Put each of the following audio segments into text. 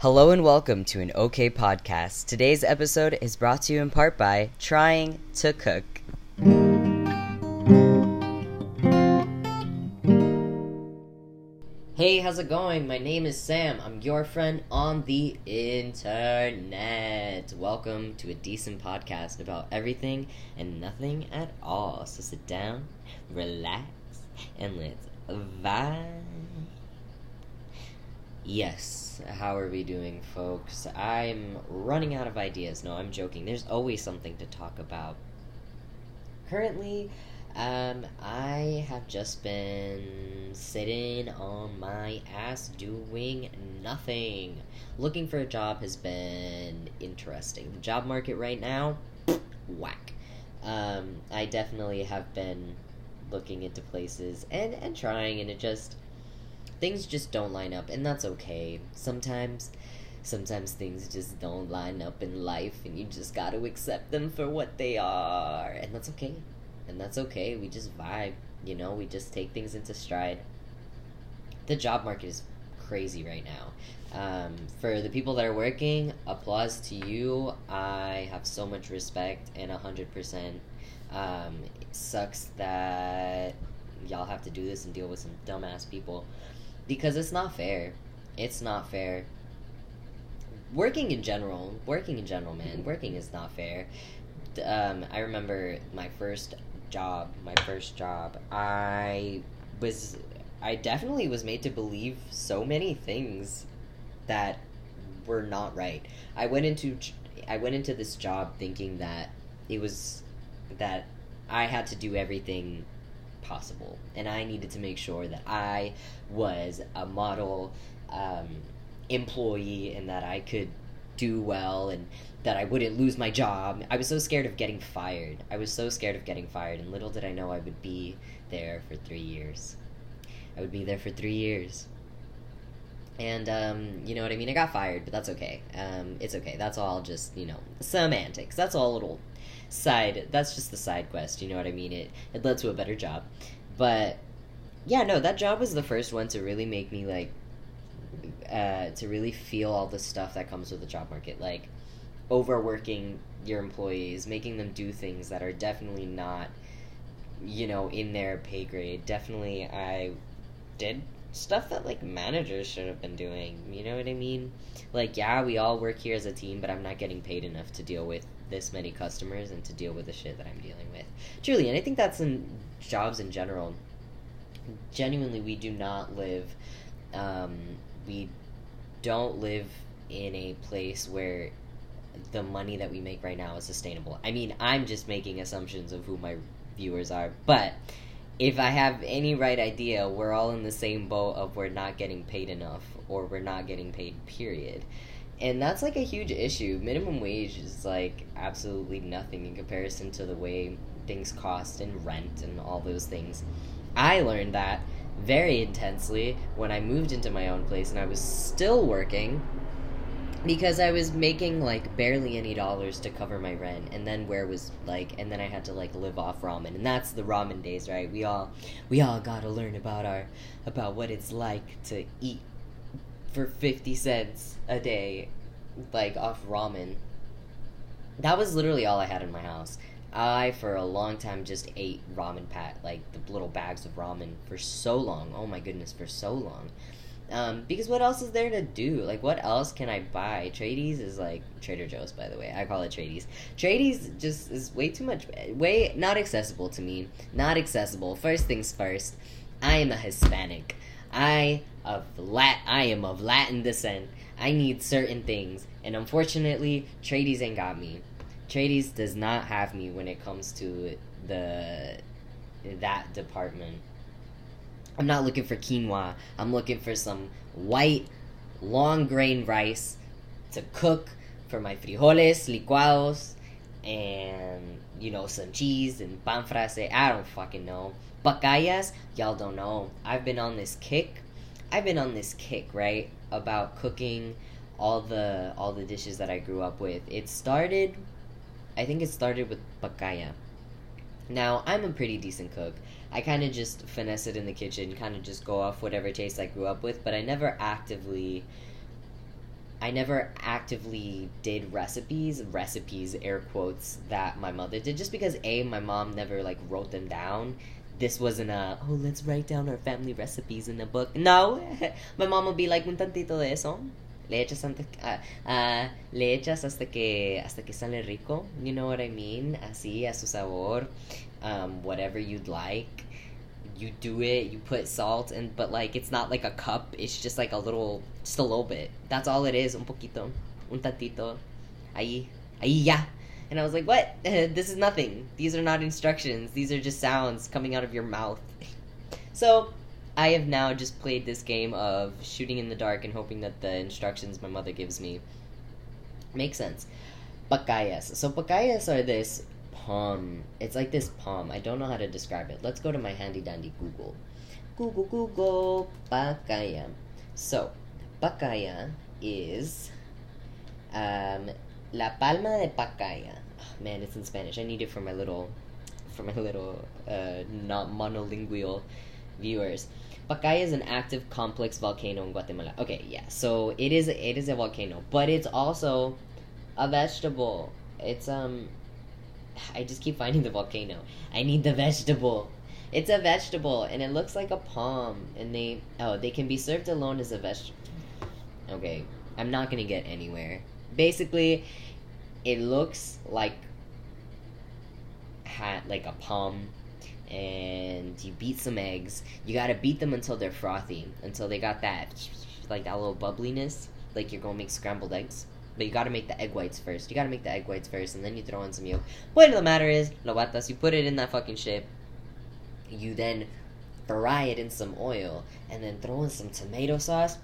Hello and welcome to an OK podcast. Today's episode is brought to you in part by Trying to Cook. Hey, how's it going? My name is Sam. I'm your friend on the internet. Welcome to a decent podcast about everything and nothing at all. So sit down, relax, and let's vibe. Yes, how are we doing, folks? I'm running out of ideas. No, I'm joking. There's always something to talk about. Currently, um, I have just been sitting on my ass doing nothing. Looking for a job has been interesting. The job market right now, whack. Um, I definitely have been looking into places and, and trying, and it just things just don't line up and that's okay. Sometimes sometimes things just don't line up in life and you just got to accept them for what they are and that's okay. And that's okay. We just vibe you know? We just take things into stride. The job market is crazy right now. Um, for the people that are working applause to you. I have so much respect and 100% um, it sucks that y'all have to do this and deal with some dumbass people because it's not fair. It's not fair. Working in general, working in general, man, working is not fair. Um, I remember my first job, my first job. I was, I definitely was made to believe so many things that were not right. I went into, I went into this job thinking that it was, that I had to do everything possible. And I needed to make sure that I was a model um, employee and that I could do well and that I wouldn't lose my job. I was so scared of getting fired. I was so scared of getting fired, and little did I know I would be there for three years. I would be there for three years. And, um, you know what I mean? I got fired, but that's okay. Um, it's okay. That's all just, you know, semantics. That's all little side that's just the side quest you know what i mean? It it led to a better job. But yeah no that job was the first one to really make me like uh, to really feel all the stuff that comes with the job market like overworking your employees making them do things that are definitely not you know in their pay grade. Definitely i did stuff that like managers should have been doing you know what i mean like yeah we all work here as a team but i'm not getting paid enough to deal with this many customers and to deal with the shit that I'm dealing with. Truly, and I think that's in jobs in general. Genuinely, we do not live, um, we don't live in a place where the money that we make right now is sustainable. I mean, I'm just making assumptions of who my viewers are, but if I have any right idea, we're all in the same boat of we're not getting paid enough or we're not getting paid, period and that's like a huge issue. Minimum wage is like absolutely nothing in comparison to the way things cost and rent and all those things. I learned that very intensely when I moved into my own place and I was still working because I was making like barely any dollars to cover my rent and then where was like and then I had to like live off ramen and that's the ramen days, right? We all we all got to learn about our about what it's like to eat for 50 cents a day, like off ramen. That was literally all I had in my house. I, for a long time, just ate ramen pat, like the little bags of ramen for so long. Oh my goodness, for so long. Um, because what else is there to do? Like, what else can I buy? Tradies is like Trader Joe's, by the way. I call it Tradies. Tradies just is way too much, way not accessible to me. Not accessible. First things first, I am a Hispanic. I of Lat I am of Latin descent. I need certain things, and unfortunately, Tradies ain't got me. Tradies does not have me when it comes to the that department. I'm not looking for quinoa. I'm looking for some white, long grain rice to cook for my frijoles licuados and you know some cheese and pan frase. I don't fucking know. Pacayas, y'all don't know. I've been on this kick. I've been on this kick, right? About cooking all the all the dishes that I grew up with. It started I think it started with pacaya. Now, I'm a pretty decent cook. I kind of just finesse it in the kitchen, kind of just go off whatever taste I grew up with, but I never actively I never actively did recipes, recipes, air quotes, that my mother did, just because A, my mom never like wrote them down. This wasn't a, oh, let's write down our family recipes in a book. No, my mom would be like, un tantito de eso. Le echas, hasta, uh, uh, le echas hasta que hasta que sale rico. You know what I mean? Así, a su sabor. Um, whatever you'd like you do it, you put salt, and but like it's not like a cup. It's just like a little, just a little bit. That's all it is. Un poquito, un tantito, ahí, ahí ya. And I was like, what? this is nothing. These are not instructions. These are just sounds coming out of your mouth. so I have now just played this game of shooting in the dark and hoping that the instructions my mother gives me make sense. Pacayas. So pacayas are this palm. It's like this palm. I don't know how to describe it. Let's go to my handy dandy Google. Google, Google, pacaya. So, pacaya is um, la palma de pacaya. Oh, man, it's in Spanish. I need it for my little, for my little uh, not monolingual viewers. Pacaya is an active complex volcano in Guatemala. Okay, yeah. So it is it is a volcano, but it's also a vegetable. It's um I just keep finding the volcano. I need the vegetable. It's a vegetable and it looks like a palm and they oh, they can be served alone as a vegetable. Okay, I'm not going to get anywhere. Basically, it looks like hat like a palm and you beat some eggs. You got to beat them until they're frothy, until they got that like that little bubbliness, like you're to make scrambled eggs. But you gotta make the egg whites first. You gotta make the egg whites first, and then you throw in some yolk. Point of the matter is, lobatas, you put it in that fucking shit. You then fry it in some oil, and then throw in some tomato sauce.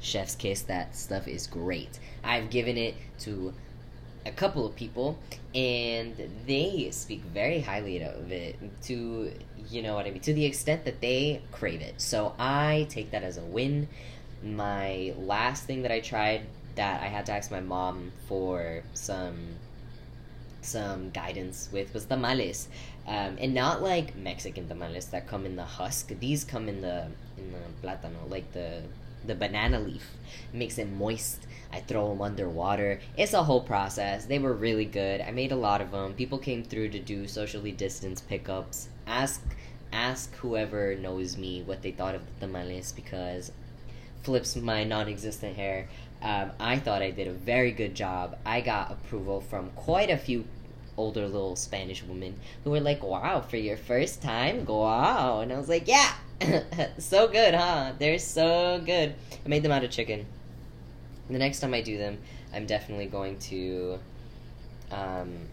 Chef's kiss, that stuff is great. I've given it to a couple of people, and they speak very highly of it to, you know what I mean, to the extent that they crave it. So I take that as a win. My last thing that I tried that I had to ask my mom for some some guidance with was tamales, um, and not like Mexican tamales that come in the husk. These come in the in the plátano, like the the banana leaf. Makes it moist. I throw them underwater. It's a whole process. They were really good. I made a lot of them. People came through to do socially distanced pickups. Ask ask whoever knows me what they thought of the tamales because flips my non-existent hair. Um, I thought I did a very good job. I got approval from quite a few older little Spanish women who were like, "Wow, for your first time, wow!" And I was like, "Yeah, so good, huh? They're so good." I made them out of chicken. The next time I do them, I'm definitely going to um,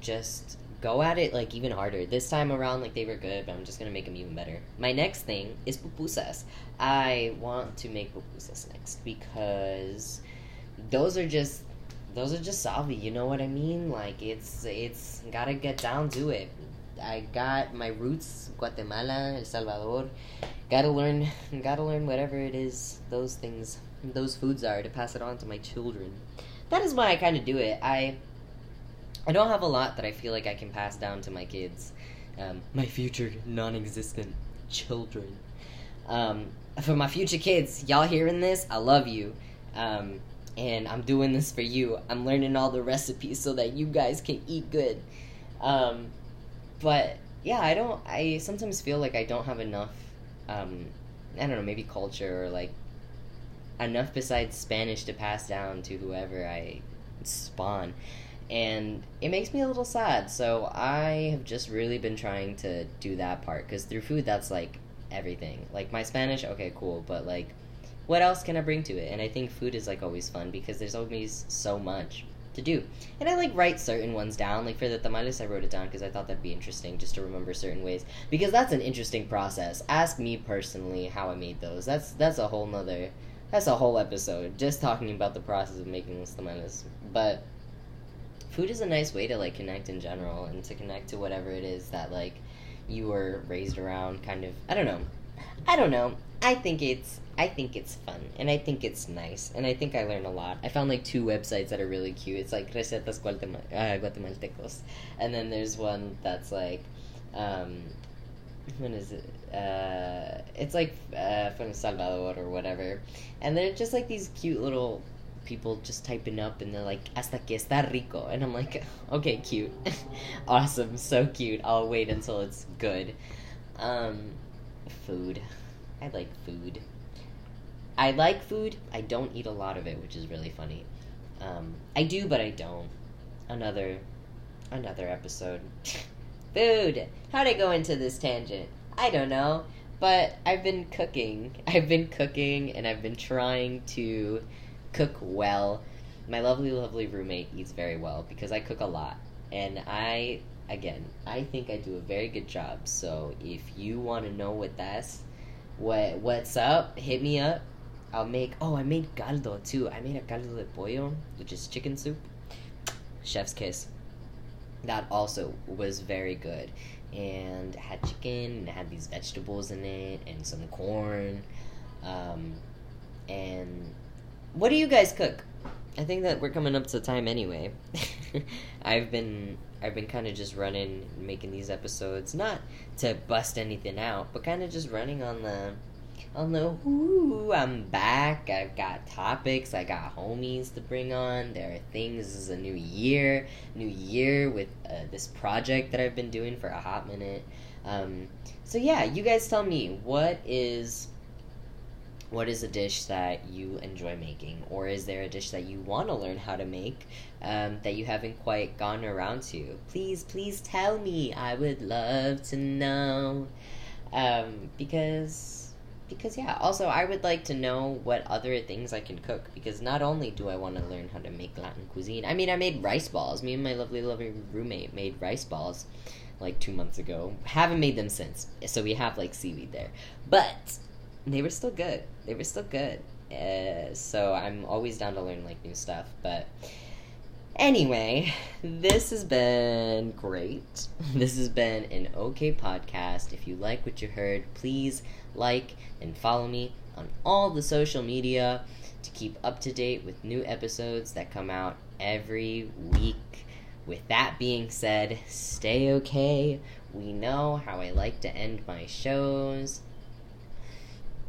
just go at it like even harder. This time around, like they were good, but I'm just gonna make them even better. My next thing is pupusas. I want to make pupusas next because those are just those are just salvi. You know what I mean? Like it's it's gotta get down to it. I got my roots, Guatemala, El Salvador. Gotta learn, gotta learn whatever it is those things, those foods are to pass it on to my children. That is why I kind of do it. I I don't have a lot that I feel like I can pass down to my kids, um, my future non-existent children. Um, for my future kids, y'all hearing this? I love you, um, and I'm doing this for you. I'm learning all the recipes so that you guys can eat good. Um, but yeah, I don't. I sometimes feel like I don't have enough. Um, I don't know, maybe culture or like enough besides Spanish to pass down to whoever I spawn and it makes me a little sad. So I have just really been trying to do that part because through food, that's like everything. Like my Spanish, okay, cool, but like, what else can I bring to it? And I think food is like always fun because there's always so much to do. And I like write certain ones down. Like for the tamales, I wrote it down because I thought that'd be interesting just to remember certain ways because that's an interesting process. Ask me personally how I made those. That's that's a whole nother. That's a whole episode just talking about the process of making those tamales. But food is a nice way to like connect in general and to connect to whatever it is that like you were raised around kind of i don't know i don't know. I think it's i think it's fun and i think it's nice and i think i learned a lot. I found like two websites that are really cute. It's like recetas uh, guatemaltecos and then there's one that's like um what is it? Uh it's like uh from salvador or whatever and they're just like these cute little people just typing up and they're like hasta que está rico and i'm like okay cute. Awesome. So cute. I'll wait until it's good. Um food. I like food. I like food. I don't eat a lot of it which is really funny. Um i do but i don't. Another another episode. Food. How'd i go into this tangent? I don't know. But i've been cooking. I've been cooking and i've been trying to cook well. My lovely, lovely roommate eats very well because I cook a lot. And I, again, I think I do a very good job. So if you want to know what that's, what what's up, hit me up. I'll make. Oh, I made caldo too. I made a caldo de pollo, which is chicken soup. Chef's kiss. That also was very good, and had chicken and had these vegetables in it and some corn, um, and what do you guys cook? I think that we're coming up to time anyway. I've been I've been kind of just running, making these episodes, not to bust anything out, but kind of just running on the on the ooh, I'm back. I've got topics. I got homies to bring on. There are things. This is a new year, new year with uh, this project that I've been doing for a hot minute. Um, so yeah, you guys tell me what is what is a dish that you enjoy making? Or is there a dish that you want to learn how to make um, that you haven't quite gotten around to? Please please tell me. I would love to know. Um, because because yeah. Also i would like to know what other things i can cook because not only do i want to learn how to make latin cuisine i mean i made rice balls. Me and my lovely lovely roommate made rice balls like two months ago. Haven't made them since so we have like seaweed there. But they were still good. They were still good. Uh, so I'm always down to learn like new stuff. But anyway, this has been great. This has been an okay podcast. If you like what you heard, please like and follow me on all the social media to keep up to date with new episodes that come out every week. With that being said, stay okay. We know how I like to end my shows